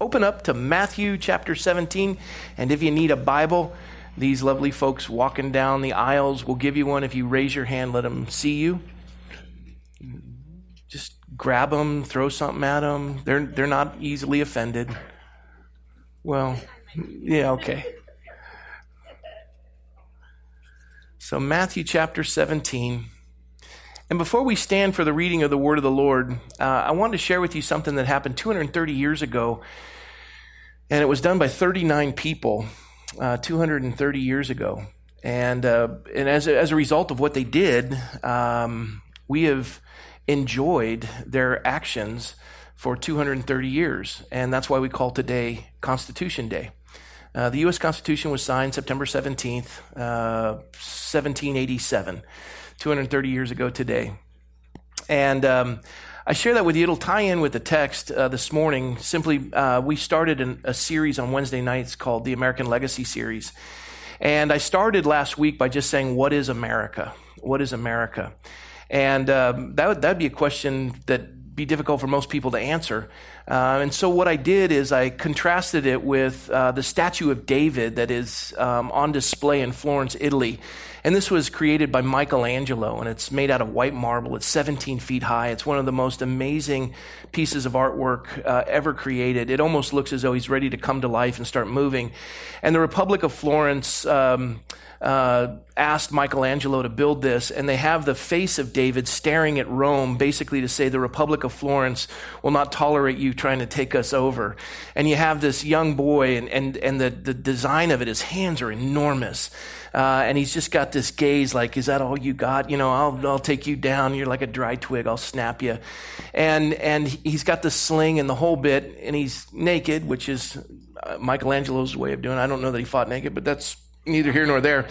open up to Matthew chapter 17. And if you need a Bible, these lovely folks walking down the aisles will give you one. If you raise your hand, let them see you. Just grab them, throw something at them. They're, they're not easily offended. Well, yeah, okay. So, Matthew chapter 17. And before we stand for the reading of the word of the Lord, uh, I wanted to share with you something that happened 230 years ago. And it was done by 39 people uh, 230 years ago. And, uh, and as, a, as a result of what they did, um, we have enjoyed their actions for 230 years. And that's why we call today Constitution Day. Uh, the U.S. Constitution was signed September 17th, uh, 1787, 230 years ago today. And um, I share that with you. It'll tie in with the text uh, this morning. Simply, uh, we started an, a series on Wednesday nights called the American Legacy Series. And I started last week by just saying, What is America? What is America? And um, that would that'd be a question that be difficult for most people to answer. Uh, and so what I did is I contrasted it with uh, the statue of David that is um, on display in Florence, Italy. And this was created by Michelangelo, and it's made out of white marble. It's 17 feet high. It's one of the most amazing pieces of artwork uh, ever created. It almost looks as though he's ready to come to life and start moving. And the Republic of Florence. Um, uh, asked Michelangelo to build this, and they have the face of David staring at Rome, basically to say the Republic of Florence will not tolerate you trying to take us over. And you have this young boy, and, and, and the, the design of it, his hands are enormous. Uh, and he's just got this gaze like, is that all you got? You know, I'll, I'll take you down. You're like a dry twig. I'll snap you. And, and he's got the sling and the whole bit, and he's naked, which is uh, Michelangelo's way of doing it. I don't know that he fought naked, but that's neither here nor there.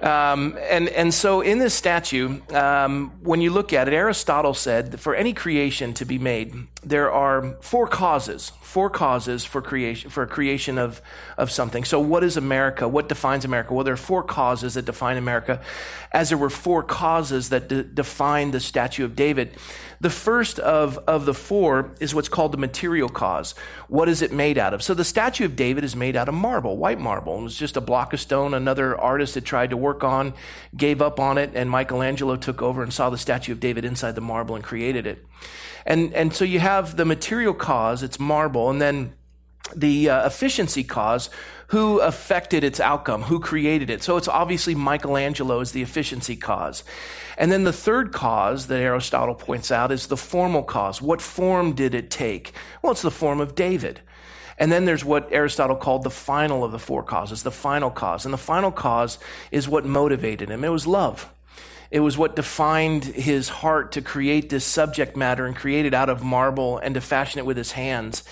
Um, and, and so in this statue, um, when you look at it, Aristotle said that for any creation to be made, there are four causes, four causes for creation, for creation of, of something. So what is America? What defines America? Well, there are four causes that define America, as there were four causes that de- define the statue of David. The first of, of the four is what's called the material cause. What is it made out of? So the statue of David is made out of marble, white marble. It was just a block of stone. Another artist had tried to work on, gave up on it, and Michelangelo took over and saw the statue of David inside the marble and created it. And, and so you have the material cause, it's marble, and then the uh, efficiency cause, who affected its outcome, who created it. So it's obviously Michelangelo is the efficiency cause. And then the third cause that Aristotle points out is the formal cause. What form did it take? Well, it's the form of David. And then there's what Aristotle called the final of the four causes, the final cause. And the final cause is what motivated him. It was love. It was what defined his heart to create this subject matter and create it out of marble and to fashion it with his hands.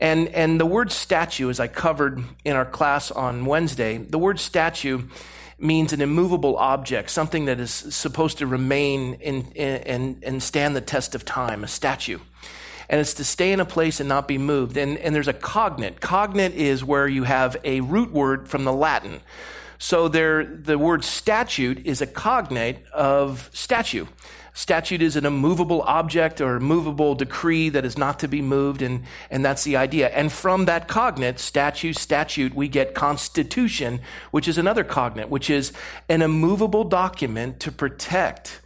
And, and the word statue, as I covered in our class on Wednesday, the word statue means an immovable object, something that is supposed to remain in, in, and stand the test of time, a statue. And it's to stay in a place and not be moved. And, and there's a cognate. Cognate is where you have a root word from the Latin. So there, the word statute is a cognate of statue. Statute is an immovable object or movable decree that is not to be moved, and, and that's the idea. And from that cognate, statute, statute, we get constitution, which is another cognate, which is an immovable document to protect.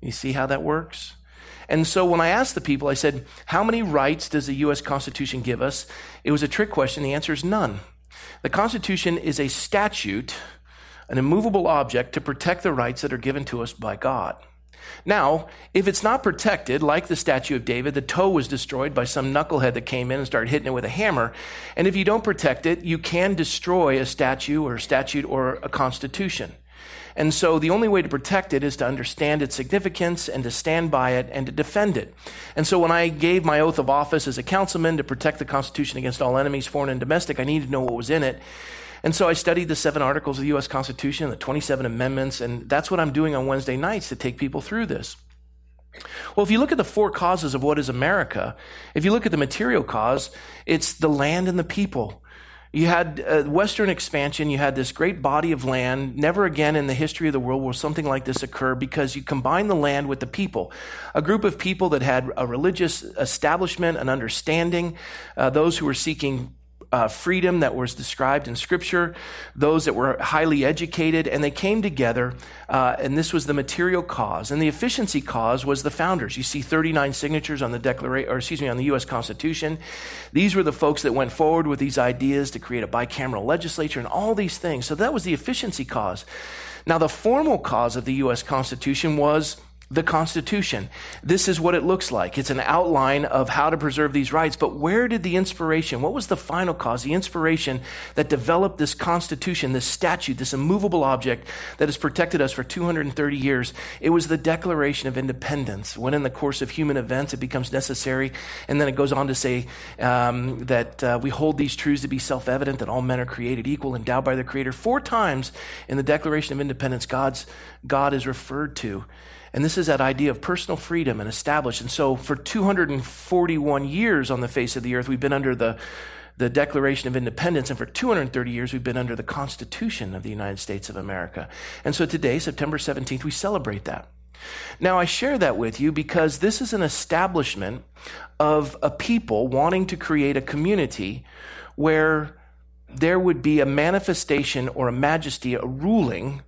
You see how that works? And so when I asked the people, I said, How many rights does the U.S. Constitution give us? It was a trick question. The answer is none. The Constitution is a statute, an immovable object to protect the rights that are given to us by God. Now, if it's not protected, like the statue of David, the toe was destroyed by some knucklehead that came in and started hitting it with a hammer. And if you don't protect it, you can destroy a statue or a statute or a constitution. And so the only way to protect it is to understand its significance and to stand by it and to defend it. And so when I gave my oath of office as a councilman to protect the Constitution against all enemies, foreign and domestic, I needed to know what was in it. And so I studied the seven articles of the U.S. Constitution, the 27 amendments, and that's what I'm doing on Wednesday nights to take people through this. Well, if you look at the four causes of what is America, if you look at the material cause, it's the land and the people. You had uh, Western expansion, you had this great body of land. Never again in the history of the world will something like this occur because you combine the land with the people. A group of people that had a religious establishment, an understanding, uh, those who were seeking uh, freedom that was described in Scripture, those that were highly educated, and they came together, uh, and this was the material cause. And the efficiency cause was the founders. You see 39 signatures on the Declaration, or excuse me, on the U.S. Constitution. These were the folks that went forward with these ideas to create a bicameral legislature and all these things. So that was the efficiency cause. Now, the formal cause of the U.S. Constitution was the Constitution. This is what it looks like. It's an outline of how to preserve these rights. But where did the inspiration, what was the final cause, the inspiration that developed this Constitution, this statute, this immovable object that has protected us for 230 years? It was the Declaration of Independence. When in the course of human events it becomes necessary, and then it goes on to say um, that uh, we hold these truths to be self evident that all men are created equal, endowed by their Creator. Four times in the Declaration of Independence, God's, God is referred to. And this is that idea of personal freedom and established. And so for 241 years on the face of the earth, we've been under the, the Declaration of Independence. And for 230 years, we've been under the Constitution of the United States of America. And so today, September 17th, we celebrate that. Now, I share that with you because this is an establishment of a people wanting to create a community where there would be a manifestation or a majesty, a ruling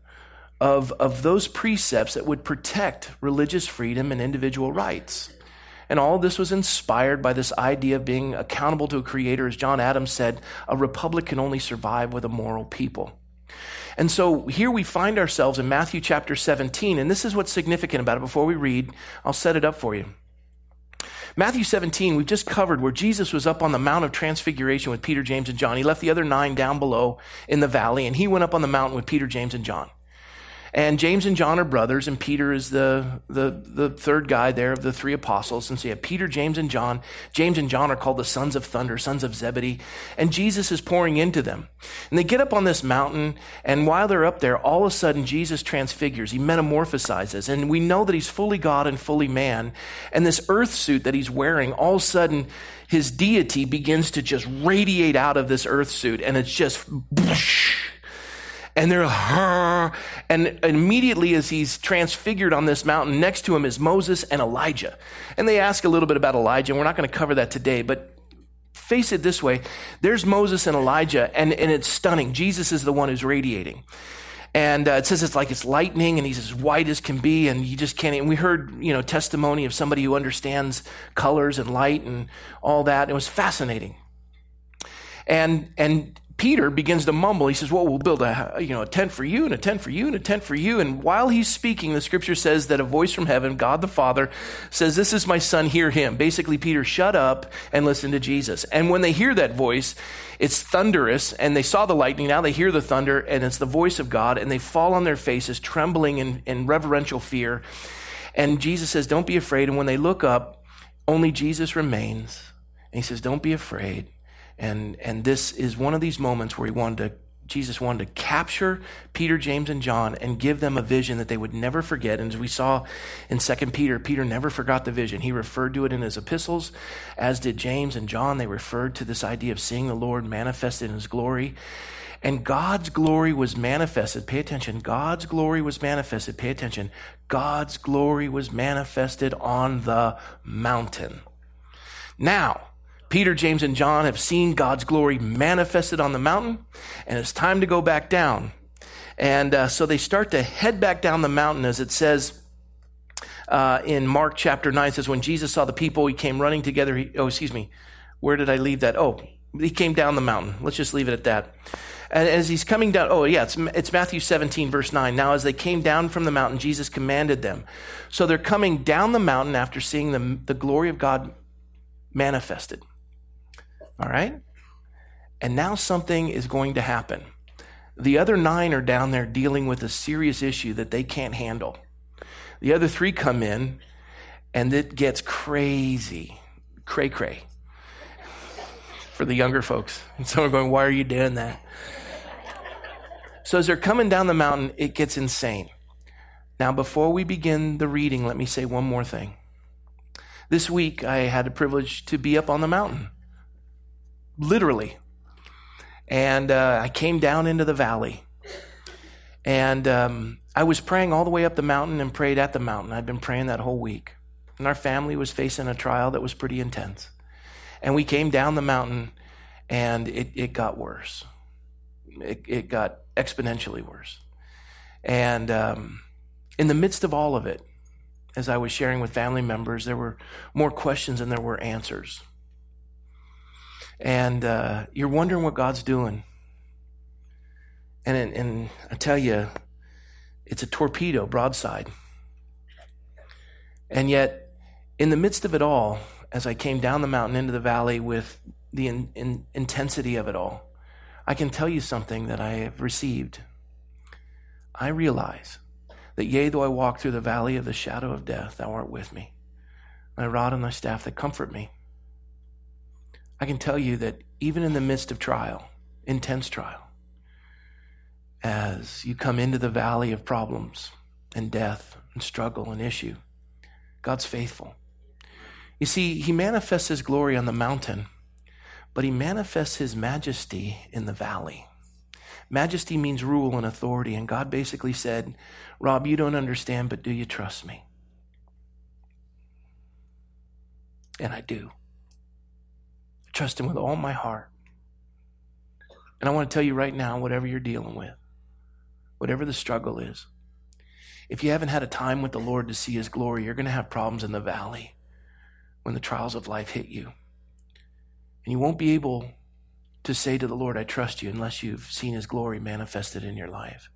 of, of those precepts that would protect religious freedom and individual rights. And all this was inspired by this idea of being accountable to a creator. As John Adams said, a republic can only survive with a moral people. And so here we find ourselves in Matthew chapter 17, and this is what's significant about it. Before we read, I'll set it up for you. Matthew 17, we've just covered where Jesus was up on the Mount of Transfiguration with Peter, James, and John. He left the other nine down below in the valley, and he went up on the mountain with Peter, James, and John. And James and John are brothers, and Peter is the, the, the third guy there of the three apostles. And so you have Peter, James, and John. James and John are called the sons of thunder, sons of Zebedee. And Jesus is pouring into them. And they get up on this mountain, and while they're up there, all of a sudden Jesus transfigures. He metamorphosizes. And we know that he's fully God and fully man. And this earth suit that he's wearing, all of a sudden, his deity begins to just radiate out of this earth suit. And it's just. And they're, and immediately as he's transfigured on this mountain, next to him is Moses and Elijah. And they ask a little bit about Elijah, and we're not going to cover that today, but face it this way there's Moses and Elijah, and, and it's stunning. Jesus is the one who's radiating. And uh, it says it's like it's lightning, and he's as white as can be, and you just can't. And we heard, you know, testimony of somebody who understands colors and light and all that. It was fascinating. And and Peter begins to mumble. He says, Well, we'll build a, you know, a tent for you and a tent for you and a tent for you. And while he's speaking, the scripture says that a voice from heaven, God the Father, says, This is my son, hear him. Basically, Peter, shut up and listen to Jesus. And when they hear that voice, it's thunderous and they saw the lightning. Now they hear the thunder and it's the voice of God and they fall on their faces, trembling in, in reverential fear. And Jesus says, Don't be afraid. And when they look up, only Jesus remains. And he says, Don't be afraid. And, and this is one of these moments where he wanted to, Jesus wanted to capture Peter, James, and John and give them a vision that they would never forget. And as we saw in 2 Peter, Peter never forgot the vision. He referred to it in his epistles, as did James and John. They referred to this idea of seeing the Lord manifested in his glory. And God's glory was manifested. Pay attention. God's glory was manifested. Pay attention. God's glory was manifested on the mountain. Now, Peter, James, and John have seen God's glory manifested on the mountain, and it's time to go back down. And uh, so they start to head back down the mountain, as it says uh, in Mark chapter 9. It says, When Jesus saw the people, he came running together. He, oh, excuse me. Where did I leave that? Oh, he came down the mountain. Let's just leave it at that. And as he's coming down, oh, yeah, it's, it's Matthew 17, verse 9. Now, as they came down from the mountain, Jesus commanded them. So they're coming down the mountain after seeing the, the glory of God manifested. All right? And now something is going to happen. The other nine are down there dealing with a serious issue that they can't handle. The other three come in, and it gets crazy. Cray cray. For the younger folks. And some are going, Why are you doing that? So as they're coming down the mountain, it gets insane. Now, before we begin the reading, let me say one more thing. This week, I had the privilege to be up on the mountain literally. And uh, I came down into the valley. And um, I was praying all the way up the mountain and prayed at the mountain. I'd been praying that whole week. And our family was facing a trial that was pretty intense. And we came down the mountain and it, it got worse. It, it got exponentially worse. And um, in the midst of all of it, as I was sharing with family members, there were more questions than there were answers. And uh, you're wondering what God's doing. And, and I tell you, it's a torpedo broadside. And yet, in the midst of it all, as I came down the mountain into the valley with the in, in, intensity of it all, I can tell you something that I have received. I realize that, yea, though I walk through the valley of the shadow of death, thou art with me. Thy rod and thy staff that comfort me. I can tell you that even in the midst of trial, intense trial, as you come into the valley of problems and death and struggle and issue, God's faithful. You see, He manifests His glory on the mountain, but He manifests His majesty in the valley. Majesty means rule and authority, and God basically said, Rob, you don't understand, but do you trust me? And I do. Trust Him with all my heart. And I want to tell you right now, whatever you're dealing with, whatever the struggle is, if you haven't had a time with the Lord to see His glory, you're going to have problems in the valley when the trials of life hit you. And you won't be able to say to the Lord, I trust you, unless you've seen His glory manifested in your life.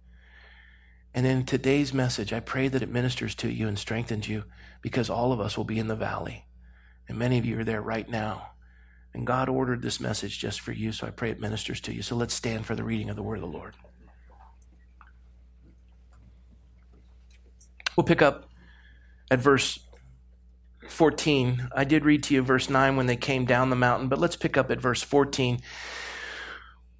And in today's message, I pray that it ministers to you and strengthens you because all of us will be in the valley. And many of you are there right now. And God ordered this message just for you, so I pray it ministers to you. So let's stand for the reading of the word of the Lord. We'll pick up at verse 14. I did read to you verse 9 when they came down the mountain, but let's pick up at verse 14.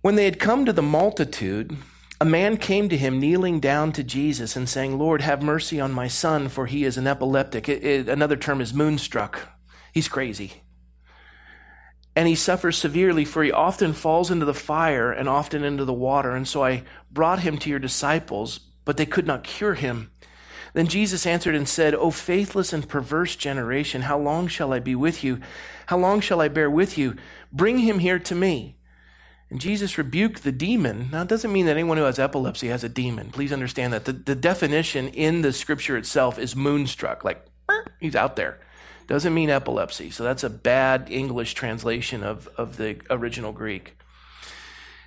When they had come to the multitude, a man came to him kneeling down to Jesus and saying, Lord, have mercy on my son, for he is an epileptic. It, it, another term is moonstruck. He's crazy. And he suffers severely, for he often falls into the fire and often into the water. And so I brought him to your disciples, but they could not cure him. Then Jesus answered and said, O faithless and perverse generation, how long shall I be with you? How long shall I bear with you? Bring him here to me. And Jesus rebuked the demon. Now, it doesn't mean that anyone who has epilepsy has a demon. Please understand that. The, the definition in the scripture itself is moonstruck, like he's out there. Doesn't mean epilepsy. So that's a bad English translation of, of the original Greek.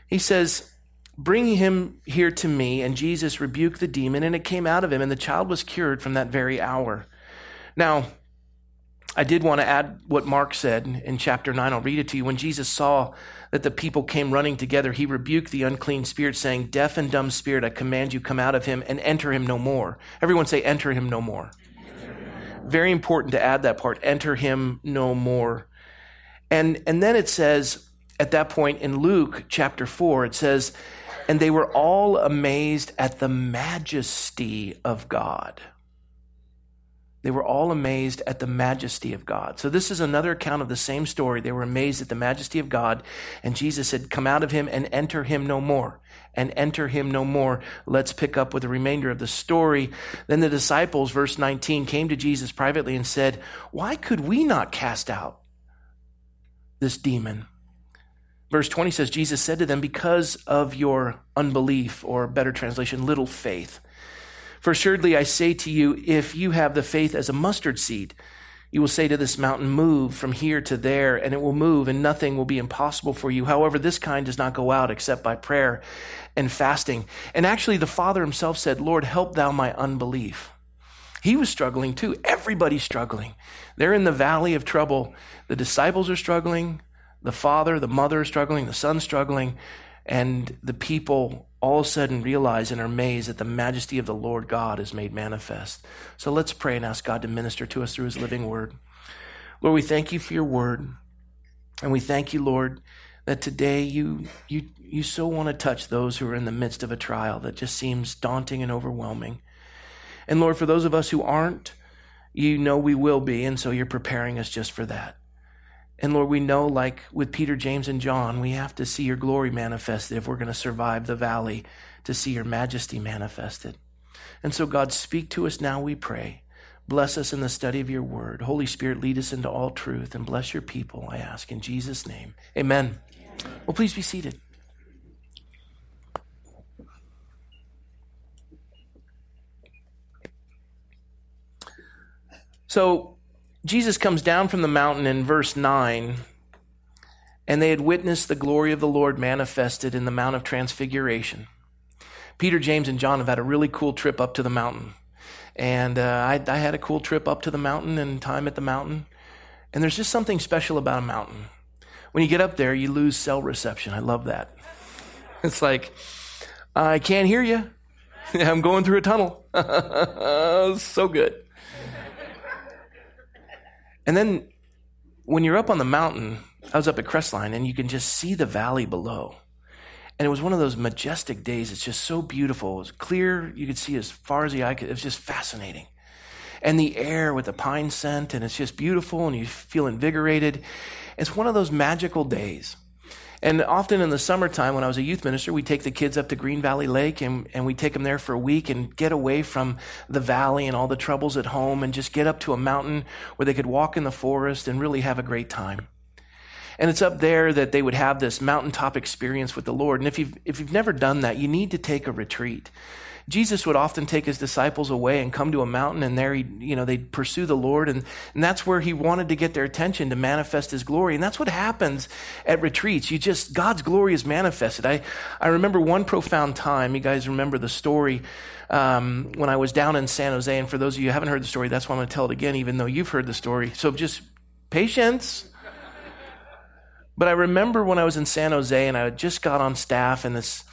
He says, Bring him here to me. And Jesus rebuked the demon, and it came out of him, and the child was cured from that very hour. Now, I did want to add what Mark said in chapter 9. I'll read it to you. When Jesus saw that the people came running together, he rebuked the unclean spirit, saying, Deaf and dumb spirit, I command you, come out of him and enter him no more. Everyone say, Enter him no more. Very important to add that part, enter him no more. And, and then it says, at that point in Luke chapter 4, it says, And they were all amazed at the majesty of God. They were all amazed at the majesty of God. So, this is another account of the same story. They were amazed at the majesty of God, and Jesus said, Come out of him and enter him no more. And enter him no more. Let's pick up with the remainder of the story. Then the disciples, verse 19, came to Jesus privately and said, Why could we not cast out this demon? Verse 20 says, Jesus said to them, Because of your unbelief, or better translation, little faith. For assuredly I say to you, if you have the faith as a mustard seed, you will say to this mountain, Move from here to there, and it will move, and nothing will be impossible for you. However, this kind does not go out except by prayer and fasting. And actually, the Father himself said, Lord, help thou my unbelief. He was struggling too. Everybody's struggling. They're in the valley of trouble. The disciples are struggling. The father, the mother are struggling. The son's struggling. And the people all of a sudden realize and are amazed that the majesty of the Lord God is made manifest. So let's pray and ask God to minister to us through his living word. Lord, we thank you for your word. And we thank you, Lord, that today you, you, you so want to touch those who are in the midst of a trial that just seems daunting and overwhelming. And Lord, for those of us who aren't, you know we will be, and so you're preparing us just for that. And Lord, we know, like with Peter, James, and John, we have to see your glory manifested if we're going to survive the valley, to see your majesty manifested. And so, God, speak to us now, we pray. Bless us in the study of your word. Holy Spirit, lead us into all truth and bless your people, I ask in Jesus' name. Amen. Well, please be seated. So, Jesus comes down from the mountain in verse 9, and they had witnessed the glory of the Lord manifested in the Mount of Transfiguration. Peter, James, and John have had a really cool trip up to the mountain. And uh, I, I had a cool trip up to the mountain and time at the mountain. And there's just something special about a mountain. When you get up there, you lose cell reception. I love that. It's like, I can't hear you. I'm going through a tunnel. so good. And then when you're up on the mountain, I was up at Crestline, and you can just see the valley below. And it was one of those majestic days. It's just so beautiful. It was clear. You could see as far as the eye could. It was just fascinating. And the air with the pine scent, and it's just beautiful, and you feel invigorated. It's one of those magical days. And often in the summertime, when I was a youth minister, we'd take the kids up to Green Valley Lake and, and we take them there for a week and get away from the valley and all the troubles at home and just get up to a mountain where they could walk in the forest and really have a great time. And it's up there that they would have this mountaintop experience with the Lord. And if you've, if you've never done that, you need to take a retreat. Jesus would often take his disciples away and come to a mountain, and there he, you know, they'd pursue the Lord, and, and that's where he wanted to get their attention to manifest his glory. And that's what happens at retreats. You just God's glory is manifested. I I remember one profound time. You guys remember the story um, when I was down in San Jose. And for those of you who haven't heard the story, that's why I'm going to tell it again, even though you've heard the story. So just patience. But I remember when I was in San Jose and I just got on staff and this,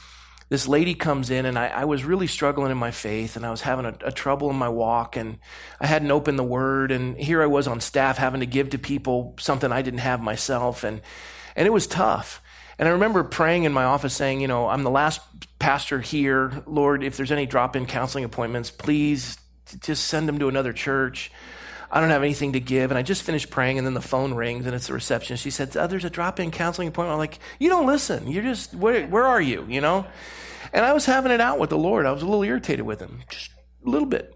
this lady comes in and I, I was really struggling in my faith and I was having a, a, trouble in my walk and I hadn't opened the word and here I was on staff having to give to people something I didn't have myself and, and it was tough. And I remember praying in my office saying, you know, I'm the last pastor here. Lord, if there's any drop in counseling appointments, please just send them to another church. I don't have anything to give. And I just finished praying, and then the phone rings, and it's the receptionist. She said, oh, There's a drop in counseling appointment. I'm like, You don't listen. You're just, where, where are you? You know? And I was having it out with the Lord. I was a little irritated with him, just a little bit.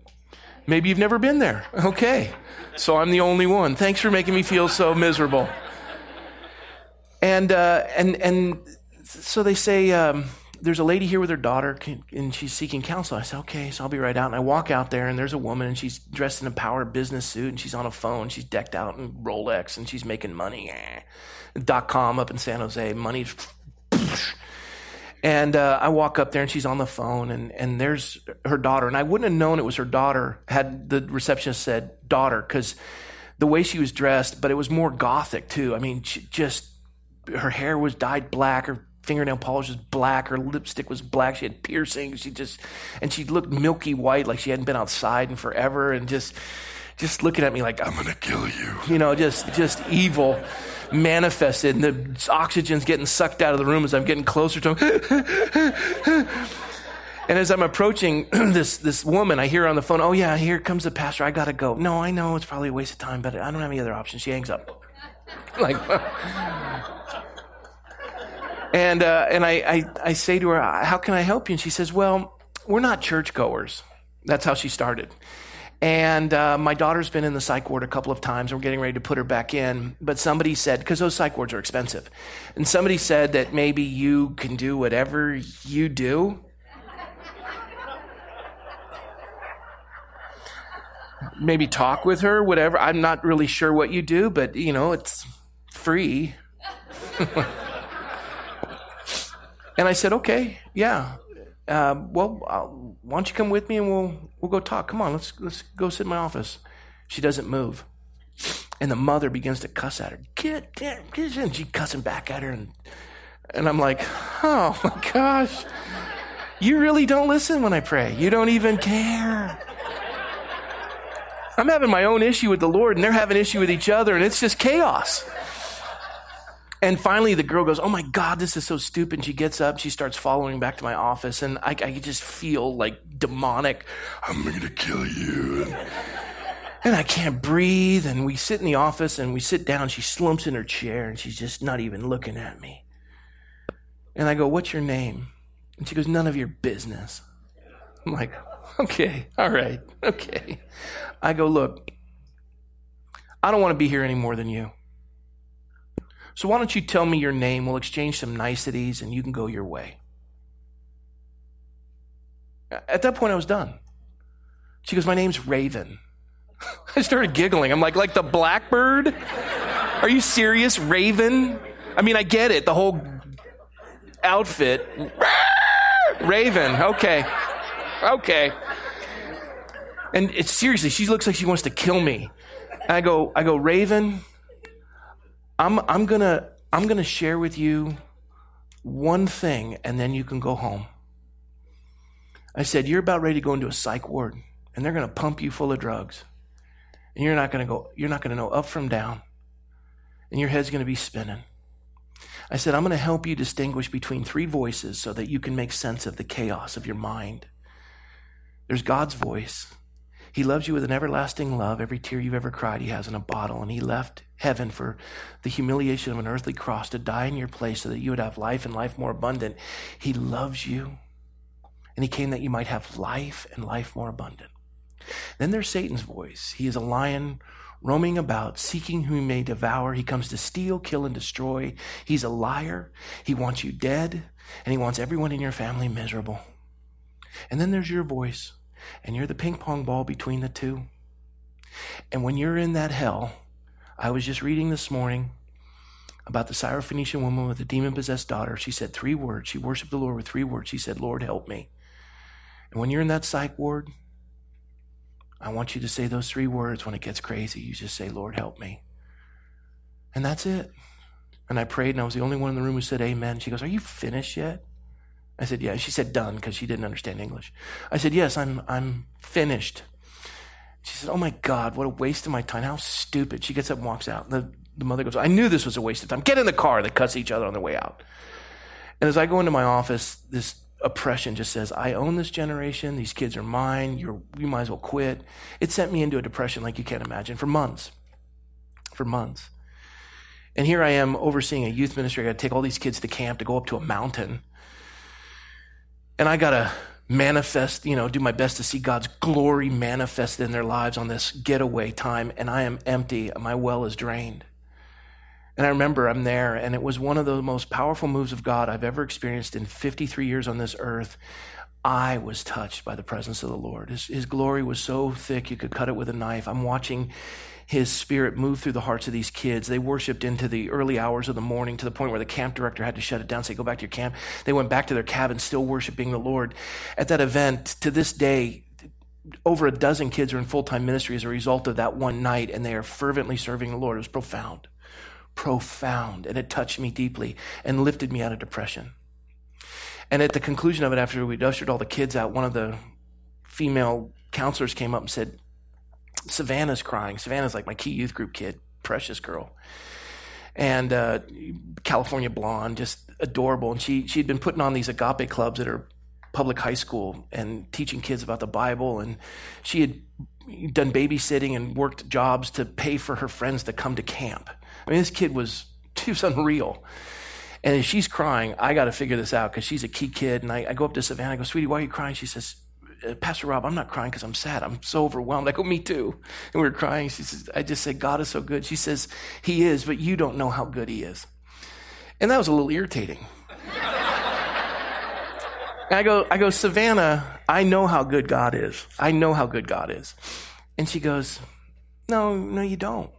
Maybe you've never been there. Okay. So I'm the only one. Thanks for making me feel so miserable. And, uh, and, and so they say, um, there's a lady here with her daughter and she's seeking counsel. I said, okay, so I'll be right out. And I walk out there and there's a woman and she's dressed in a power business suit and she's on a phone. She's decked out in Rolex and she's making money. Dot com up in San Jose, money. And uh, I walk up there and she's on the phone and, and there's her daughter. And I wouldn't have known it was her daughter had the receptionist said daughter because the way she was dressed, but it was more gothic too. I mean, just her hair was dyed black, her fingernail polish was black, her lipstick was black, she had piercings, she just and she looked milky white like she hadn't been outside in forever and just just looking at me like I'm gonna kill you. You know, just just evil manifested and the oxygen's getting sucked out of the room as I'm getting closer to him. and as I'm approaching this this woman, I hear her on the phone, oh yeah, here comes the pastor, I gotta go. No, I know it's probably a waste of time, but I don't have any other options. She hangs up. like and, uh, and I, I, I say to her, How can I help you? And she says, Well, we're not churchgoers. That's how she started. And uh, my daughter's been in the psych ward a couple of times. We're getting ready to put her back in. But somebody said, because those psych wards are expensive, and somebody said that maybe you can do whatever you do. maybe talk with her, whatever. I'm not really sure what you do, but you know, it's free. And I said, okay, yeah. Uh, well, I'll, why don't you come with me and we'll we'll go talk. Come on, let's let's go sit in my office. She doesn't move, and the mother begins to cuss at her. Get down, get in. She cussing back at her, and and I'm like, oh my gosh, you really don't listen when I pray. You don't even care. I'm having my own issue with the Lord, and they're having issue with each other, and it's just chaos. And finally, the girl goes, Oh my God, this is so stupid. And she gets up, she starts following back to my office, and I, I just feel like demonic, I'm going to kill you. And, And I can't breathe. And we sit in the office and we sit down. She slumps in her chair and she's just not even looking at me. And I go, What's your name? And she goes, None of your business. I'm like, Okay, all right, okay. I go, Look, I don't want to be here any more than you. So why don't you tell me your name? We'll exchange some niceties and you can go your way. At that point, I was done. She goes, My name's Raven. I started giggling. I'm like, Like the blackbird? Are you serious? Raven? I mean, I get it. The whole outfit. Raven. Okay. Okay. And it's seriously, she looks like she wants to kill me. And I go, I go, Raven, I'm, I'm gonna, I'm gonna share with you one thing and then you can go home. I said, You're about ready to go into a psych ward and they're going to pump you full of drugs. And you're not going to go, you're not going to know up from down. And your head's going to be spinning. I said, I'm going to help you distinguish between three voices so that you can make sense of the chaos of your mind. There's God's voice. He loves you with an everlasting love. Every tear you've ever cried, He has in a bottle. And He left heaven for the humiliation of an earthly cross to die in your place so that you would have life and life more abundant. He loves you. And He came that you might have life and life more abundant. Then there's Satan's voice. He is a lion roaming about, seeking whom he may devour. He comes to steal, kill, and destroy. He's a liar. He wants you dead, and he wants everyone in your family miserable. And then there's your voice, and you're the ping pong ball between the two. And when you're in that hell, I was just reading this morning about the Syrophoenician woman with a demon possessed daughter. She said three words. She worshiped the Lord with three words. She said, Lord, help me. And when you're in that psych ward, I want you to say those three words when it gets crazy. You just say, Lord, help me. And that's it. And I prayed, and I was the only one in the room who said amen. She goes, Are you finished yet? I said, Yeah. She said, Done, because she didn't understand English. I said, Yes, I'm, I'm finished. She said, Oh my God, what a waste of my time. How stupid. She gets up and walks out. The, the mother goes, I knew this was a waste of time. Get in the car. They cuss each other on their way out. And as I go into my office, this oppression just says, I own this generation. These kids are mine. You're, you might as well quit. It sent me into a depression like you can't imagine for months. For months. And here I am overseeing a youth ministry. I got to take all these kids to camp to go up to a mountain. And I got to manifest, you know, do my best to see God's glory manifested in their lives on this getaway time. And I am empty. My well is drained. And I remember I'm there, and it was one of the most powerful moves of God I've ever experienced in 53 years on this earth. I was touched by the presence of the Lord. His, his glory was so thick you could cut it with a knife. I'm watching his spirit move through the hearts of these kids. They worshiped into the early hours of the morning to the point where the camp director had to shut it down, say, Go back to your camp. They went back to their cabin, still worshiping the Lord. At that event, to this day, over a dozen kids are in full time ministry as a result of that one night, and they are fervently serving the Lord. It was profound profound and it touched me deeply and lifted me out of depression. And at the conclusion of it, after we'd ushered all the kids out, one of the female counselors came up and said, Savannah's crying. Savannah's like my key youth group kid, precious girl. And uh, California blonde, just adorable. And she, she'd been putting on these agape clubs at her public high school and teaching kids about the Bible. And she had done babysitting and worked jobs to pay for her friends to come to camp. I mean, this kid was, she was unreal. And she's crying, I got to figure this out because she's a key kid. And I, I, go up to Savannah. I go, sweetie, why are you crying? She says, Uh, Pastor Rob, I'm not crying because I'm sad. I'm so overwhelmed. I go, me too. And we were crying. She says, I just said, God is so good. She says, He is, but you don't know how good He is. And that was a little irritating. and I go, I go, Savannah, I know how good God is. I know how good God is. And she goes, No, no, you don't.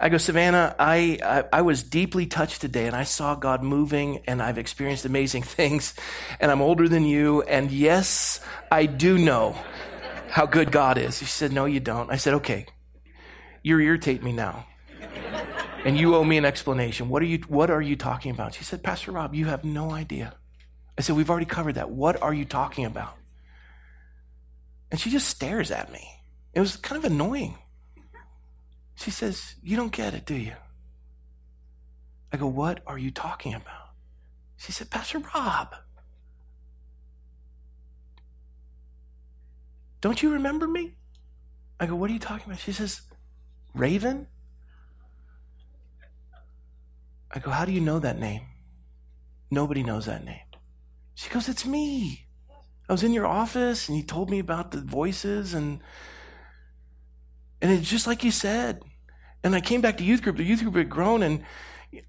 I go, Savannah, I, I, I, was deeply touched today and I saw God moving and I've experienced amazing things and I'm older than you. And yes, I do know how good God is. She said, No, you don't. I said, Okay, you irritate me now. And you owe me an explanation. What are you, what are you talking about? She said, Pastor Rob, you have no idea. I said, We've already covered that. What are you talking about? And she just stares at me. It was kind of annoying. She says, You don't get it, do you? I go, What are you talking about? She said, Pastor Rob. Don't you remember me? I go, What are you talking about? She says, Raven? I go, How do you know that name? Nobody knows that name. She goes, It's me. I was in your office and you told me about the voices and and it's just like you said. And I came back to youth group. The youth group had grown and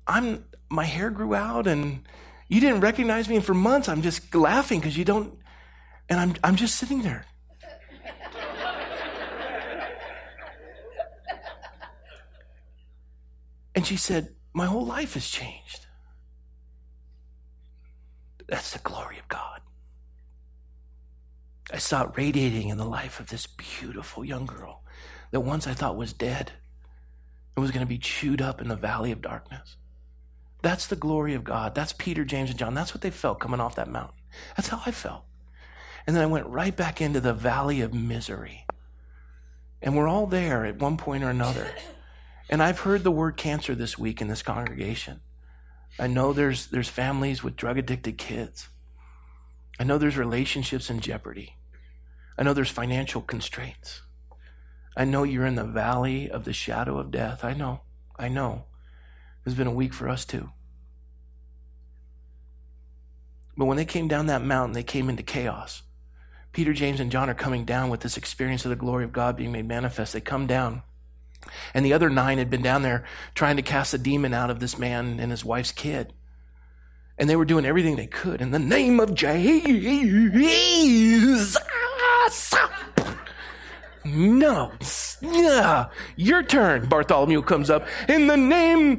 I'm my hair grew out and you didn't recognize me and for months I'm just laughing because you don't and I'm I'm just sitting there. and she said, My whole life has changed. That's the glory of God. I saw it radiating in the life of this beautiful young girl that once I thought was dead and was going to be chewed up in the valley of darkness. That's the glory of God. That's Peter, James, and John. That's what they felt coming off that mountain. That's how I felt. And then I went right back into the valley of misery. And we're all there at one point or another. And I've heard the word cancer this week in this congregation. I know there's, there's families with drug addicted kids. I know there's relationships in jeopardy. I know there's financial constraints. I know you're in the valley of the shadow of death. I know. I know. It's been a week for us too. But when they came down that mountain, they came into chaos. Peter, James, and John are coming down with this experience of the glory of God being made manifest. They come down. And the other nine had been down there trying to cast a demon out of this man and his wife's kid. And they were doing everything they could in the name of Jesus. No. Yeah. Your turn. Bartholomew comes up. In the name,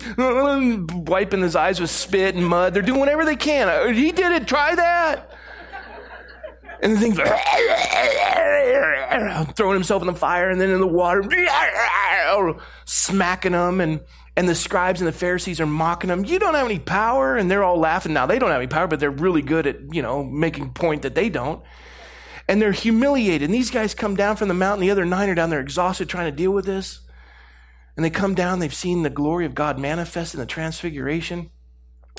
wiping his eyes with spit and mud. They're doing whatever they can. Uh, he did it. Try that. And the thing's throwing himself in the fire and then in the water, smacking them. And, and the scribes and the Pharisees are mocking him. You don't have any power. And they're all laughing. Now, they don't have any power, but they're really good at, you know, making point that they don't. And they're humiliated. And these guys come down from the mountain. The other nine are down there exhausted trying to deal with this. And they come down. They've seen the glory of God manifest in the transfiguration.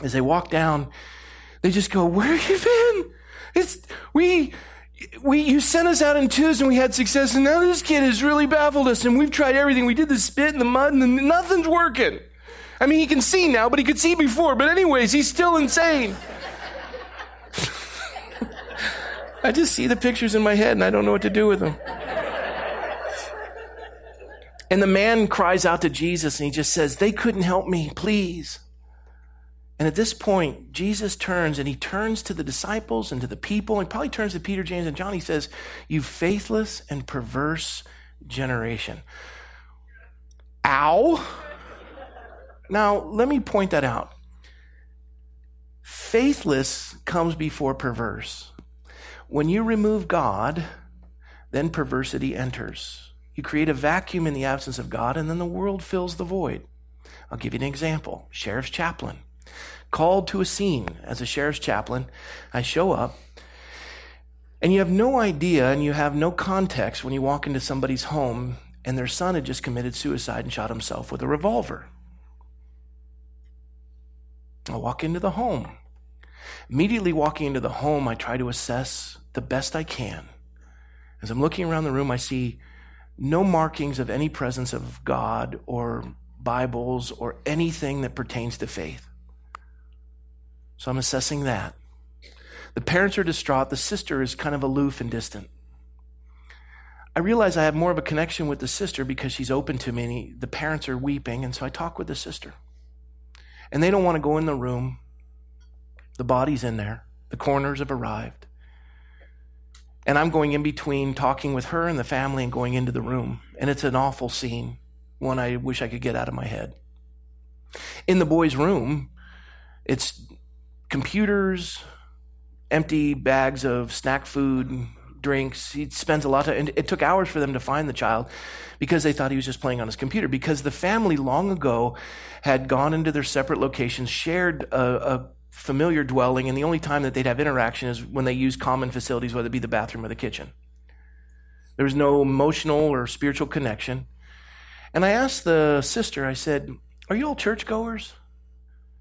As they walk down, they just go, Where have you been? It's, we, we, you sent us out in twos and we had success and now this kid has really baffled us and we've tried everything. We did the spit and the mud and the, nothing's working. I mean, he can see now, but he could see before. But anyways, he's still insane. I just see the pictures in my head and I don't know what to do with them. And the man cries out to Jesus and he just says, They couldn't help me, please. And at this point, Jesus turns and he turns to the disciples and to the people, and probably turns to Peter, James, and John. He says, You faithless and perverse generation. Ow. Now, let me point that out. Faithless comes before perverse. When you remove God, then perversity enters. You create a vacuum in the absence of God, and then the world fills the void. I'll give you an example. Sheriff's chaplain called to a scene as a sheriff's chaplain. I show up, and you have no idea and you have no context when you walk into somebody's home and their son had just committed suicide and shot himself with a revolver. I walk into the home. Immediately walking into the home, I try to assess the best I can. As I'm looking around the room, I see no markings of any presence of God or Bibles or anything that pertains to faith. So I'm assessing that. The parents are distraught. The sister is kind of aloof and distant. I realize I have more of a connection with the sister because she's open to me. He, the parents are weeping, and so I talk with the sister. And they don't want to go in the room. The body's in there. The coroners have arrived. And I'm going in between talking with her and the family and going into the room. And it's an awful scene, one I wish I could get out of my head. In the boy's room, it's computers, empty bags of snack food, drinks. He spends a lot of, and it took hours for them to find the child because they thought he was just playing on his computer. Because the family long ago had gone into their separate locations, shared a, a familiar dwelling, and the only time that they'd have interaction is when they use common facilities, whether it be the bathroom or the kitchen. There was no emotional or spiritual connection. And I asked the sister, I said, Are you all churchgoers?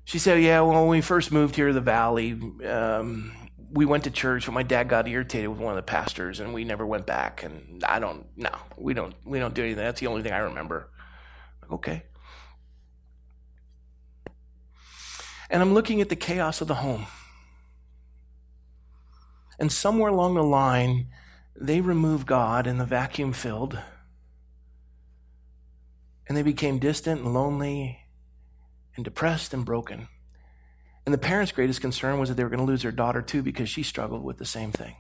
She said, Yeah, well, when we first moved here to the valley, um, we went to church, but my dad got irritated with one of the pastors, and we never went back. And I don't, no, we don't, we don't do anything. That's the only thing I remember. Okay. And I'm looking at the chaos of the home. And somewhere along the line, they removed God and the vacuum filled. And they became distant and lonely and depressed and broken. And the parents' greatest concern was that they were going to lose their daughter too because she struggled with the same thing.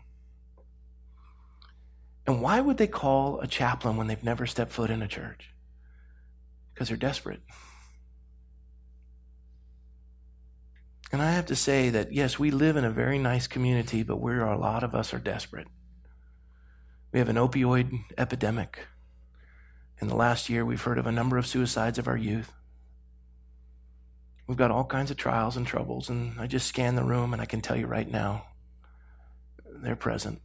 And why would they call a chaplain when they've never stepped foot in a church? Because they're desperate. And I have to say that, yes, we live in a very nice community, but we are, a lot of us are desperate. We have an opioid epidemic. In the last year, we've heard of a number of suicides of our youth. We've got all kinds of trials and troubles, and I just scan the room and I can tell you right now, they're present.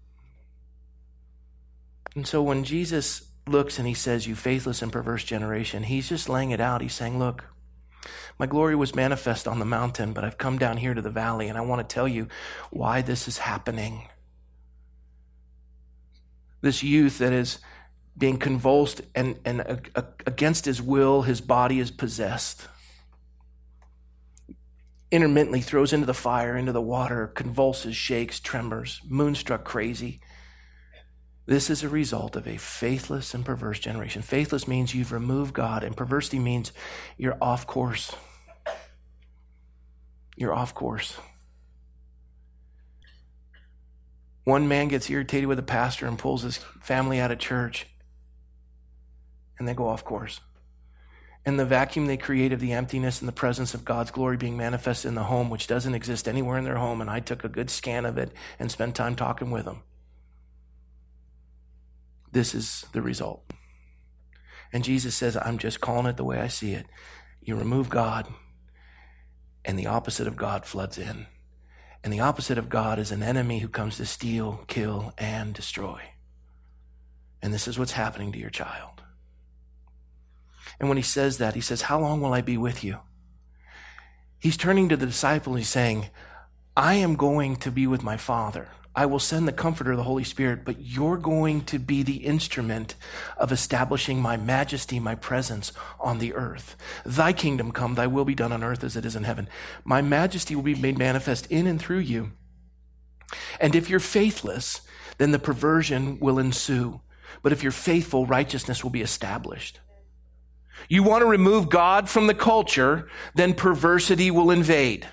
And so when Jesus looks and he says, You faithless and perverse generation, he's just laying it out. He's saying, Look, my glory was manifest on the mountain, but I've come down here to the valley, and I want to tell you why this is happening. This youth that is being convulsed and, and against his will, his body is possessed. Intermittently throws into the fire, into the water, convulses, shakes, tremors, moonstruck crazy. This is a result of a faithless and perverse generation. Faithless means you've removed God, and perversity means you're off course. You're off course. One man gets irritated with a pastor and pulls his family out of church, and they go off course. And the vacuum they create of the emptiness and the presence of God's glory being manifested in the home, which doesn't exist anywhere in their home, and I took a good scan of it and spent time talking with them this is the result. And Jesus says, I'm just calling it the way I see it. You remove God, and the opposite of God floods in. And the opposite of God is an enemy who comes to steal, kill, and destroy. And this is what's happening to your child. And when he says that, he says, How long will I be with you? He's turning to the disciple. He's saying, I am going to be with my Father. I will send the comforter, the Holy Spirit, but you're going to be the instrument of establishing my majesty, my presence on the earth. Thy kingdom come, thy will be done on earth as it is in heaven. My majesty will be made manifest in and through you. And if you're faithless, then the perversion will ensue. But if you're faithful, righteousness will be established. You want to remove God from the culture, then perversity will invade.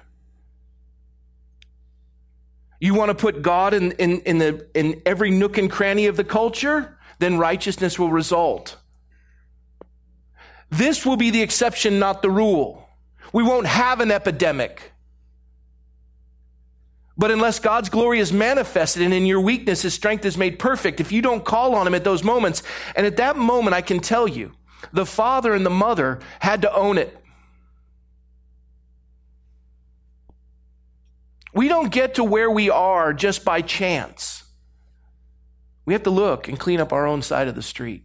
You want to put God in, in, in, the, in every nook and cranny of the culture? Then righteousness will result. This will be the exception, not the rule. We won't have an epidemic. But unless God's glory is manifested and in your weakness, His strength is made perfect, if you don't call on Him at those moments, and at that moment, I can tell you, the father and the mother had to own it. We don't get to where we are just by chance. We have to look and clean up our own side of the street.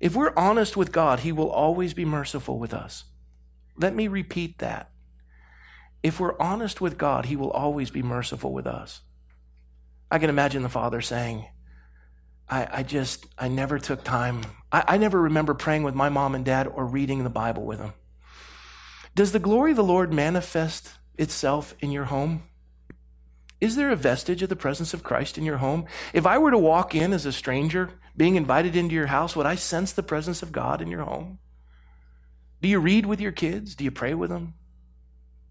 If we're honest with God, He will always be merciful with us. Let me repeat that. If we're honest with God, He will always be merciful with us. I can imagine the Father saying, I, I just, I never took time. I, I never remember praying with my mom and dad or reading the Bible with them. Does the glory of the Lord manifest itself in your home? Is there a vestige of the presence of Christ in your home? If I were to walk in as a stranger, being invited into your house, would I sense the presence of God in your home? Do you read with your kids? Do you pray with them?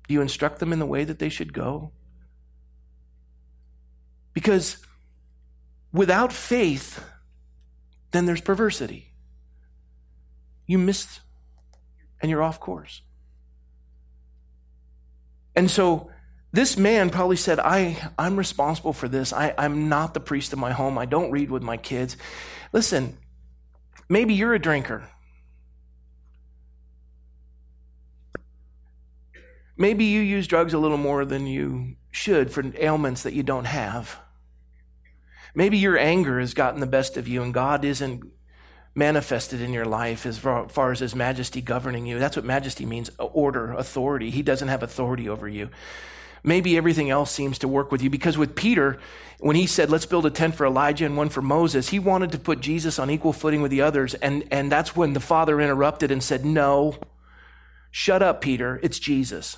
Do you instruct them in the way that they should go? Because without faith, then there's perversity. You miss and you're off course. And so this man probably said, I, I'm responsible for this. I, I'm not the priest of my home. I don't read with my kids. Listen, maybe you're a drinker. Maybe you use drugs a little more than you should for ailments that you don't have. Maybe your anger has gotten the best of you and God isn't manifested in your life as far as his majesty governing you. That's what majesty means order, authority. He doesn't have authority over you. maybe everything else seems to work with you. Because with Peter, when he said, let's build a tent for Elijah and one for Moses, he wanted to put Jesus on equal footing with the others. And, and that's when the Father interrupted and said, no, shut up, Peter. It's Jesus.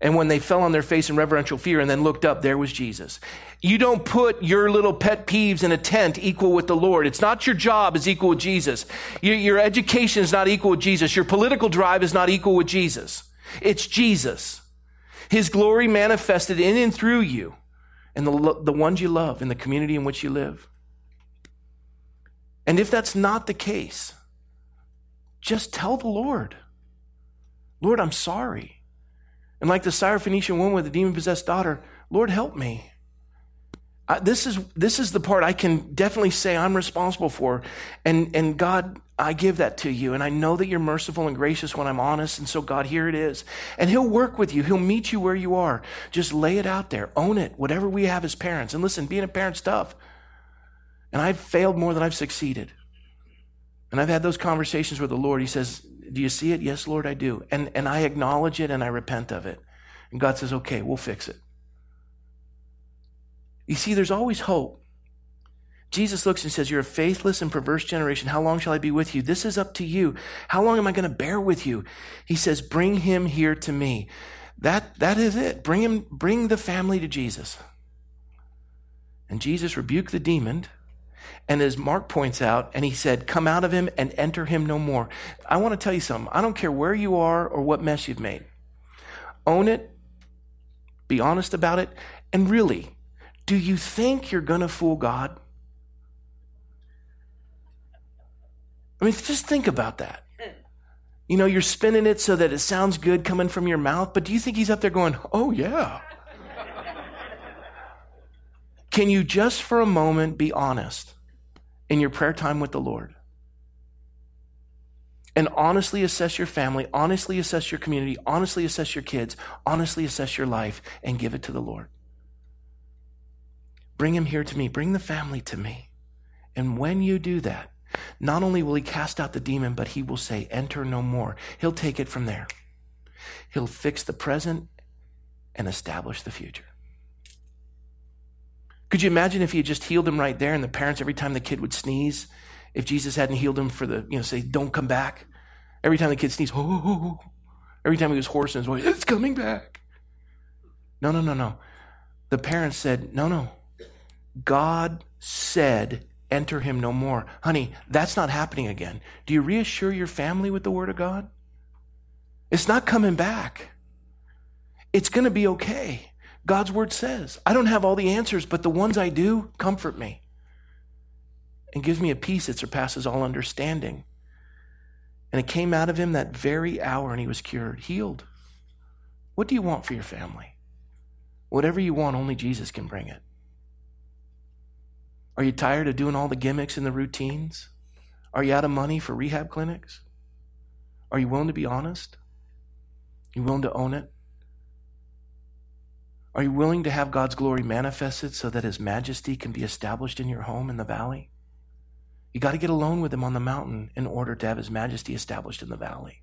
And when they fell on their face in reverential fear and then looked up, there was Jesus. You don't put your little pet peeves in a tent equal with the Lord. It's not your job is equal with Jesus. Your, your education is not equal with Jesus. Your political drive is not equal with Jesus. It's Jesus. His glory manifested in and through you and the, the ones you love in the community in which you live. And if that's not the case, just tell the Lord, Lord, I'm sorry. And like the Syrophoenician woman with the demon possessed daughter, Lord, help me. I, this is this is the part I can definitely say I'm responsible for, and and God, I give that to you, and I know that you're merciful and gracious when I'm honest, and so God, here it is, and He'll work with you. He'll meet you where you are. Just lay it out there, own it, whatever we have as parents. And listen, being a parent's tough, and I've failed more than I've succeeded, and I've had those conversations with the Lord. He says, do you see it? Yes, Lord, I do. And, and I acknowledge it and I repent of it. And God says, okay, we'll fix it. You see, there's always hope. Jesus looks and says, You're a faithless and perverse generation. How long shall I be with you? This is up to you. How long am I going to bear with you? He says, Bring him here to me. That, that is it. Bring him, bring the family to Jesus. And Jesus rebuked the demon and as Mark points out, and he said, Come out of him and enter him no more. I want to tell you something. I don't care where you are or what mess you've made. Own it, be honest about it, and really, do you think you're going to fool God? I mean, just think about that. You know, you're spinning it so that it sounds good coming from your mouth, but do you think he's up there going, Oh, yeah? Can you just for a moment be honest? in your prayer time with the Lord. And honestly assess your family, honestly assess your community, honestly assess your kids, honestly assess your life, and give it to the Lord. Bring him here to me, bring the family to me. And when you do that, not only will he cast out the demon, but he will say, Enter no more. He'll take it from there. He'll fix the present and establish the future. Could you imagine if he had just healed him right there and the parents, every time the kid would sneeze, if Jesus hadn't healed him for the, you know, say, don't come back. Every time the kid sneezed, oh, oh, oh. every time he was hoarse in his voice, it's coming back. No, no, no, no. The parents said, no, no. God said, enter him no more. Honey, that's not happening again. Do you reassure your family with the word of God? It's not coming back. It's going to be okay. God's word says. I don't have all the answers, but the ones I do comfort me and gives me a peace that surpasses all understanding. And it came out of him that very hour and he was cured, healed. What do you want for your family? Whatever you want, only Jesus can bring it. Are you tired of doing all the gimmicks and the routines? Are you out of money for rehab clinics? Are you willing to be honest? Are you willing to own it? Are you willing to have God's glory manifested so that His majesty can be established in your home in the valley? You got to get alone with Him on the mountain in order to have His majesty established in the valley.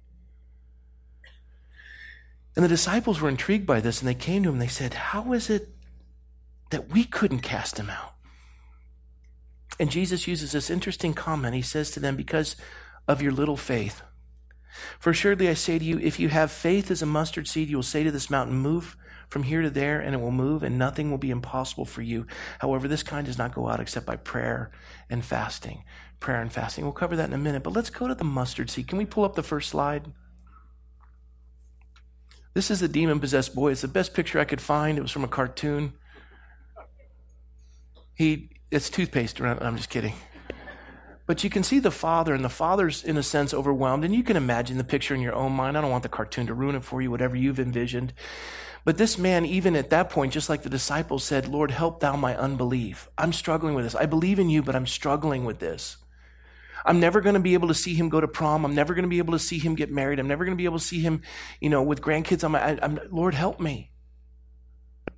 And the disciples were intrigued by this and they came to Him and they said, How is it that we couldn't cast Him out? And Jesus uses this interesting comment. He says to them, Because of your little faith. For assuredly I say to you, if you have faith as a mustard seed, you will say to this mountain, Move from here to there, and it will move, and nothing will be impossible for you. However, this kind does not go out except by prayer and fasting. Prayer and fasting. We'll cover that in a minute, but let's go to the mustard seed. Can we pull up the first slide? This is the demon possessed boy. It's the best picture I could find. It was from a cartoon. He, it's toothpaste. around. I'm just kidding. But you can see the father, and the father's, in a sense, overwhelmed. And you can imagine the picture in your own mind. I don't want the cartoon to ruin it for you, whatever you've envisioned. But this man, even at that point, just like the disciples said, Lord, help thou my unbelief. I'm struggling with this. I believe in you, but I'm struggling with this. I'm never going to be able to see him go to prom. I'm never going to be able to see him get married. I'm never going to be able to see him, you know, with grandkids. I'm, I, I'm, Lord, help me.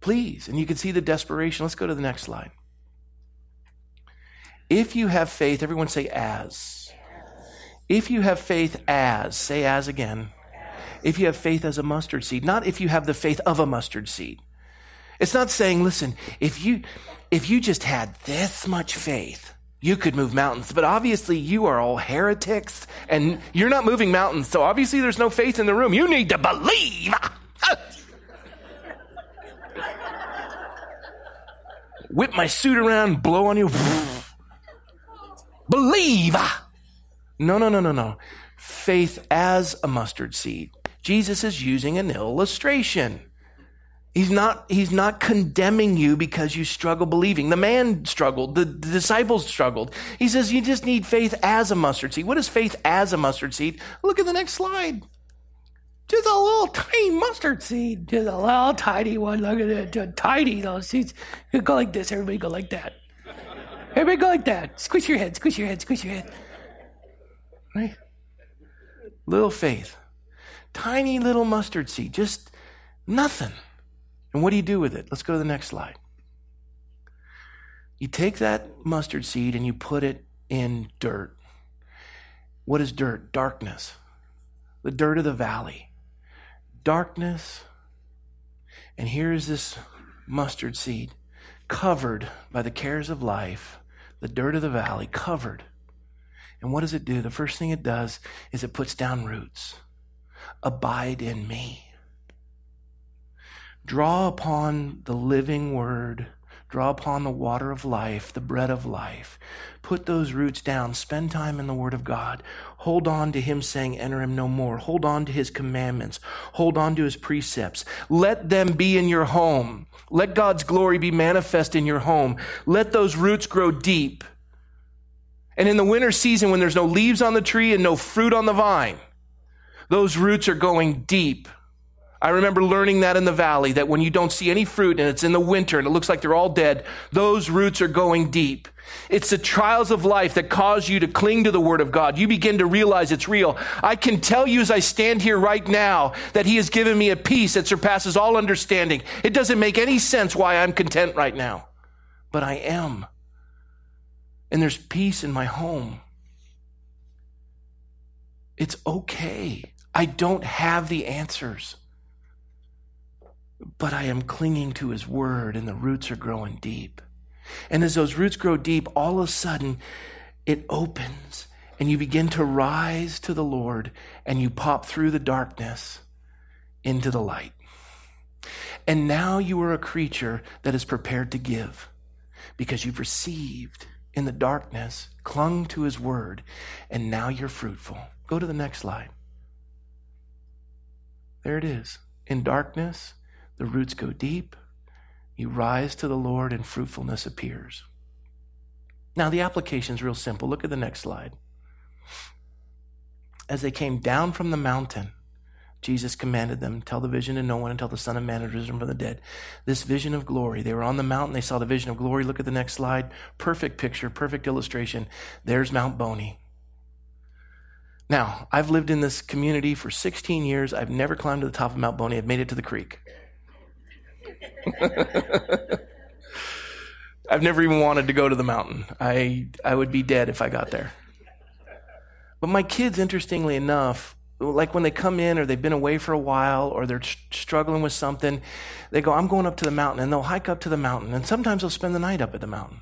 Please. And you can see the desperation. Let's go to the next slide. If you have faith, everyone say as. If you have faith as, say as again if you have faith as a mustard seed, not if you have the faith of a mustard seed. It's not saying, listen, if you, if you just had this much faith, you could move mountains. But obviously you are all heretics and you're not moving mountains. So obviously there's no faith in the room. You need to believe. Whip my suit around, blow on you. believe. No, no, no, no, no. Faith as a mustard seed. Jesus is using an illustration. He's not, he's not condemning you because you struggle believing. The man struggled. The, the, disciples struggled. He says you just need faith as a mustard seed. What is faith as a mustard seed? Look at the next slide. Just a little tiny mustard seed. Just a little tiny one. Look at it. Tiny. Those seeds. You go like this. Everybody go like that. Everybody go like that. Squish your head. Squish your head. Squish your head. Right? Little faith. Tiny little mustard seed. Just nothing. And what do you do with it? Let's go to the next slide. You take that mustard seed and you put it in dirt. What is dirt? Darkness. The dirt of the valley. Darkness. And here is this mustard seed covered by the cares of life, the dirt of the valley, covered. And what does it do? The first thing it does is it puts down roots. Abide in me. Draw upon the living word. Draw upon the water of life, the bread of life. Put those roots down. Spend time in the Word of God. Hold on to Him saying, Enter Him no more. Hold on to His commandments. Hold on to His precepts. Let them be in your home. Let God's glory be manifest in your home. Let those roots grow deep. And in the winter season, when there's no leaves on the tree and no fruit on the vine, those roots are going deep. I remember learning that in the valley, that when you don't see any fruit and it's in the winter and it looks like they're all dead, those roots are going deep. It's the trials of life that cause you to cling to the Word of God. You begin to realize it's real. I can tell you as I stand here right now that He has given me a peace that surpasses all understanding. It doesn't make any sense why I'm content right now, but I am. And there's peace in my home. It's okay. I don't have the answers but I am clinging to his word and the roots are growing deep. And as those roots grow deep, all of a sudden it opens and you begin to rise to the Lord and you pop through the darkness into the light. And now you are a creature that is prepared to give because you've received in the darkness, clung to his word, and now you're fruitful. Go to the next slide. There it is. In darkness, the roots go deep. You rise to the Lord, and fruitfulness appears. Now, the application is real simple. Look at the next slide. As they came down from the mountain, Jesus commanded them, Tell the vision to no one until the Son of Man is risen from the dead. This vision of glory. They were on the mountain, they saw the vision of glory. Look at the next slide. Perfect picture, perfect illustration. There's Mount Boney. Now, I've lived in this community for 16 years. I've never climbed to the top of Mount Boney. I've made it to the creek. I've never even wanted to go to the mountain. I, I would be dead if I got there. But my kids, interestingly enough, like when they come in or they've been away for a while or they're struggling with something, they go, I'm going up to the mountain. And they'll hike up to the mountain. And sometimes they'll spend the night up at the mountain.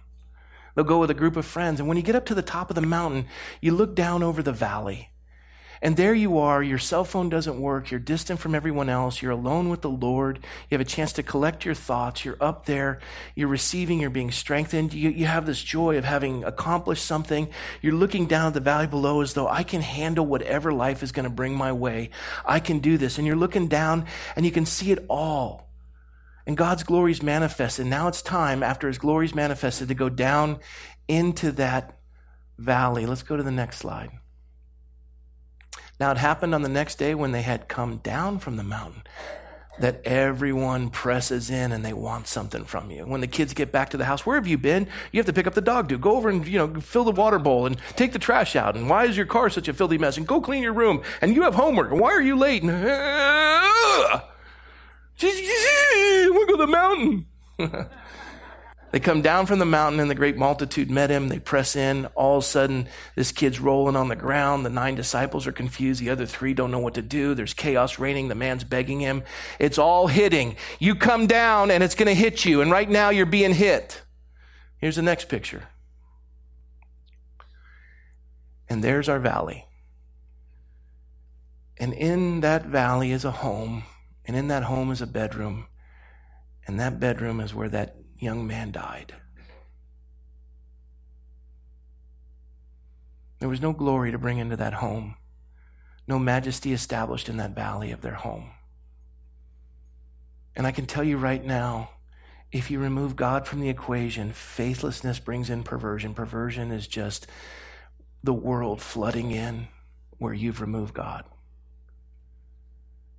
They'll go with a group of friends. And when you get up to the top of the mountain, you look down over the valley. And there you are, your cell phone doesn't work, you're distant from everyone else, you're alone with the Lord, you have a chance to collect your thoughts, you're up there, you're receiving, you're being strengthened, you, you have this joy of having accomplished something. You're looking down at the valley below as though I can handle whatever life is going to bring my way. I can do this. And you're looking down and you can see it all. And God's glory is manifested. Now it's time, after His glory is manifested, to go down into that valley. Let's go to the next slide. Now, it happened on the next day when they had come down from the mountain that everyone presses in and they want something from you. When the kids get back to the house, where have you been? You have to pick up the dog do. Go over and, you know, fill the water bowl and take the trash out. And why is your car such a filthy mess? And go clean your room. And you have homework. And why are you late? And, uh, go to the mountain. They come down from the mountain and the great multitude met him. They press in. All of a sudden, this kid's rolling on the ground. The nine disciples are confused. The other three don't know what to do. There's chaos reigning. The man's begging him. It's all hitting. You come down and it's going to hit you. And right now you're being hit. Here's the next picture. And there's our valley. And in that valley is a home. And in that home is a bedroom. And that bedroom is where that young man died. There was no glory to bring into that home, no majesty established in that valley of their home. And I can tell you right now, if you remove God from the equation, faithlessness brings in perversion. Perversion is just the world flooding in where you've removed God.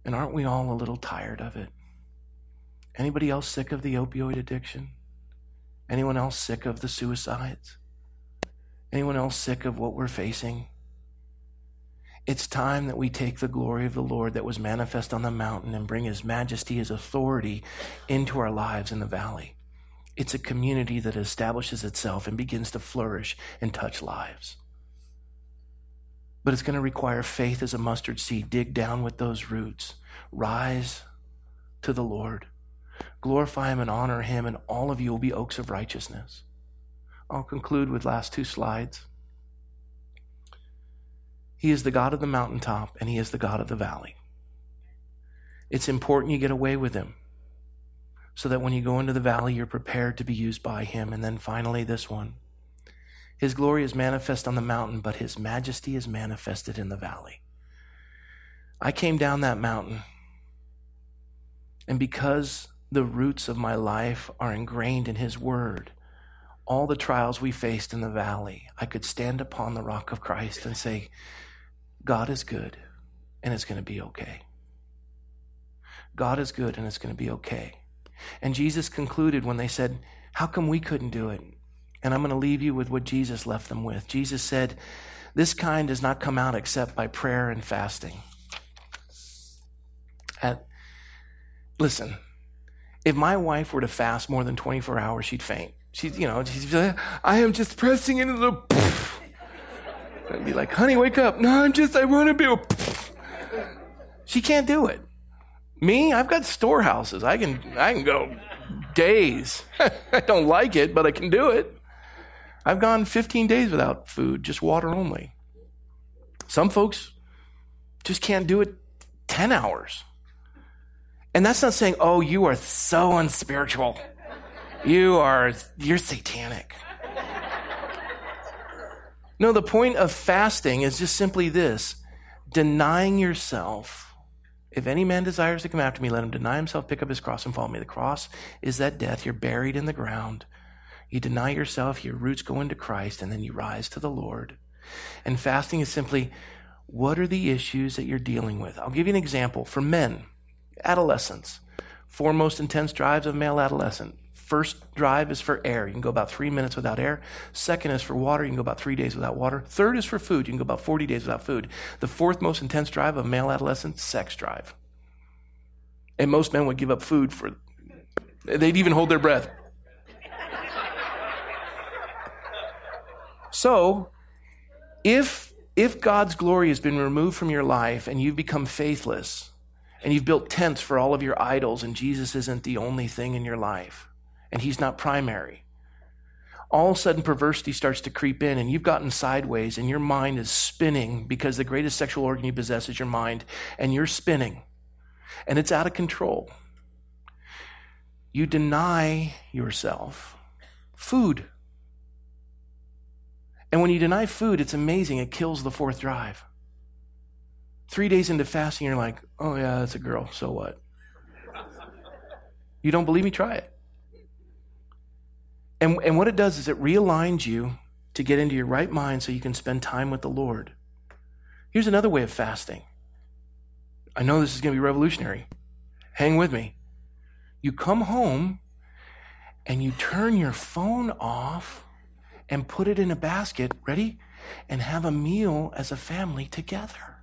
And aren't we all a little tired of it? Anybody else sick of the opioid addiction? Anyone else sick of the suicides? Anyone else sick of what we're facing? It's time that we take the glory of the Lord that was manifest on the mountain and bring His majesty, His authority into our lives in the valley. It's a community that establishes itself and begins to flourish and touch lives. But it's going to require faith as a mustard seed. Dig down with those roots. Rise to the Lord. Glorify him and honor him, and all of you will be oaks of righteousness. I'll conclude with last two slides. He is the God of the mountaintop, and he is the God of the valley. It's important you get away with him so that when you go into the valley, you're prepared to be used by him. And then finally, this one His glory is manifest on the mountain, but his majesty is manifested in the valley. I came down that mountain, and because the roots of my life are ingrained in His Word. All the trials we faced in the valley, I could stand upon the rock of Christ and say, God is good and it's going to be okay. God is good and it's going to be okay. And Jesus concluded when they said, How come we couldn't do it? And I'm going to leave you with what Jesus left them with. Jesus said, This kind does not come out except by prayer and fasting. At, listen, if my wife were to fast more than 24 hours, she'd faint. She's, you know, she's like, I am just pressing into the. I'd be like, honey, wake up. No, I'm just, I want to be. A... She can't do it. Me, I've got storehouses. I can, I can go days. I don't like it, but I can do it. I've gone 15 days without food, just water only. Some folks just can't do it 10 hours. And that's not saying, oh, you are so unspiritual. You are, you're satanic. No, the point of fasting is just simply this denying yourself. If any man desires to come after me, let him deny himself, pick up his cross, and follow me. The cross is that death. You're buried in the ground. You deny yourself, your roots go into Christ, and then you rise to the Lord. And fasting is simply what are the issues that you're dealing with? I'll give you an example. For men, Adolescence. Four most intense drives of male adolescent. First drive is for air. You can go about three minutes without air. Second is for water. You can go about three days without water. Third is for food. You can go about 40 days without food. The fourth most intense drive of male adolescent, sex drive. And most men would give up food for, they'd even hold their breath. So, if, if God's glory has been removed from your life and you've become faithless, and you've built tents for all of your idols, and Jesus isn't the only thing in your life, and He's not primary. All of a sudden, perversity starts to creep in, and you've gotten sideways, and your mind is spinning because the greatest sexual organ you possess is your mind, and you're spinning, and it's out of control. You deny yourself food. And when you deny food, it's amazing. It kills the fourth drive. Three days into fasting, you're like, oh, yeah, that's a girl. So what? You don't believe me? Try it. And, and what it does is it realigns you to get into your right mind so you can spend time with the Lord. Here's another way of fasting. I know this is going to be revolutionary. Hang with me. You come home and you turn your phone off and put it in a basket, ready? And have a meal as a family together.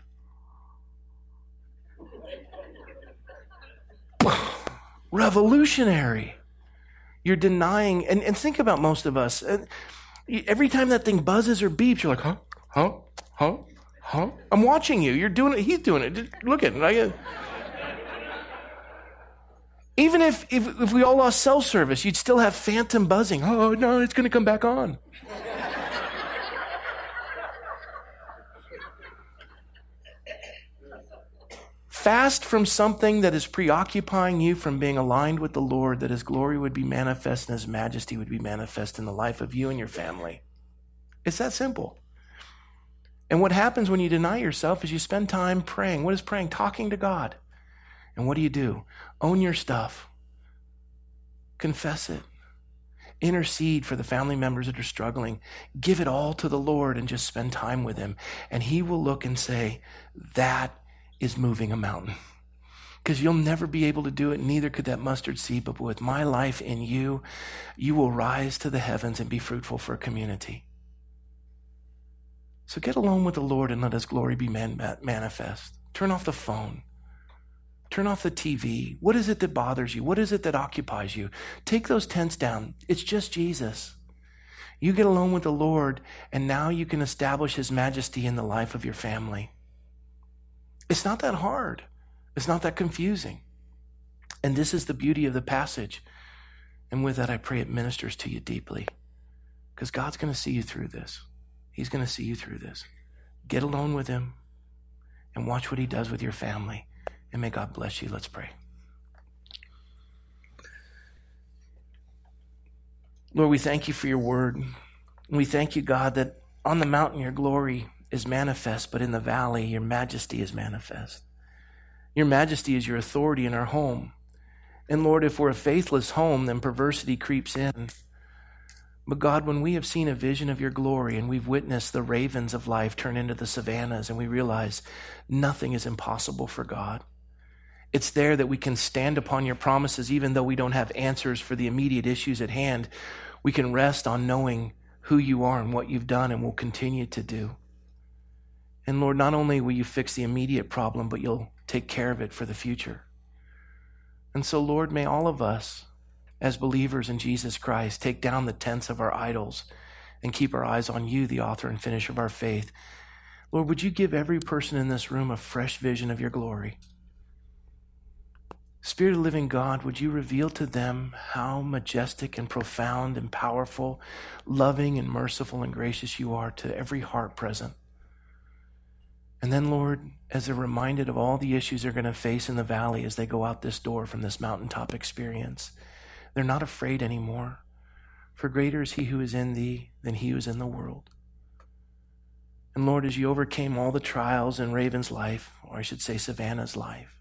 Revolutionary. You're denying, and, and think about most of us. Every time that thing buzzes or beeps, you're like, huh, huh, huh, huh. I'm watching you. You're doing it. He's doing it. Look at it. I, Even if, if, if we all lost cell service, you'd still have phantom buzzing. Oh, no, it's going to come back on. Fast from something that is preoccupying you from being aligned with the Lord, that His glory would be manifest and His majesty would be manifest in the life of you and your family. It's that simple. And what happens when you deny yourself is you spend time praying. What is praying? Talking to God. And what do you do? Own your stuff, confess it, intercede for the family members that are struggling. Give it all to the Lord and just spend time with Him. And He will look and say, That is moving a mountain. Because you'll never be able to do it, neither could that mustard seed. But with my life in you, you will rise to the heavens and be fruitful for a community. So get alone with the Lord and let His glory be man- manifest. Turn off the phone. Turn off the TV. What is it that bothers you? What is it that occupies you? Take those tents down. It's just Jesus. You get alone with the Lord, and now you can establish His majesty in the life of your family. It's not that hard, it's not that confusing. And this is the beauty of the passage. And with that, I pray it ministers to you deeply because God's going to see you through this. He's going to see you through this. Get alone with Him and watch what He does with your family. And may God bless you. Let's pray. Lord, we thank you for your word. We thank you, God, that on the mountain your glory is manifest, but in the valley your majesty is manifest. Your majesty is your authority in our home. And Lord, if we're a faithless home, then perversity creeps in. But God, when we have seen a vision of your glory and we've witnessed the ravens of life turn into the savannas and we realize nothing is impossible for God, it's there that we can stand upon your promises, even though we don't have answers for the immediate issues at hand. We can rest on knowing who you are and what you've done and will continue to do. And Lord, not only will you fix the immediate problem, but you'll take care of it for the future. And so, Lord, may all of us, as believers in Jesus Christ, take down the tents of our idols and keep our eyes on you, the author and finisher of our faith. Lord, would you give every person in this room a fresh vision of your glory? Spirit of living God, would you reveal to them how majestic and profound and powerful, loving and merciful and gracious you are to every heart present? And then, Lord, as they're reminded of all the issues they're going to face in the valley as they go out this door from this mountaintop experience, they're not afraid anymore. For greater is he who is in thee than he who is in the world. And Lord, as you overcame all the trials in Raven's life, or I should say Savannah's life,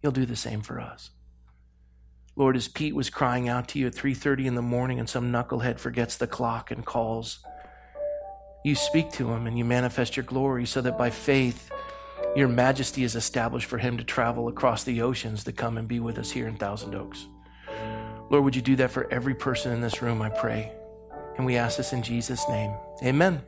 you'll do the same for us. Lord, as Pete was crying out to you at 3:30 in the morning and some knucklehead forgets the clock and calls, you speak to him and you manifest your glory so that by faith your majesty is established for him to travel across the oceans to come and be with us here in Thousand Oaks. Lord, would you do that for every person in this room, I pray. And we ask this in Jesus' name. Amen.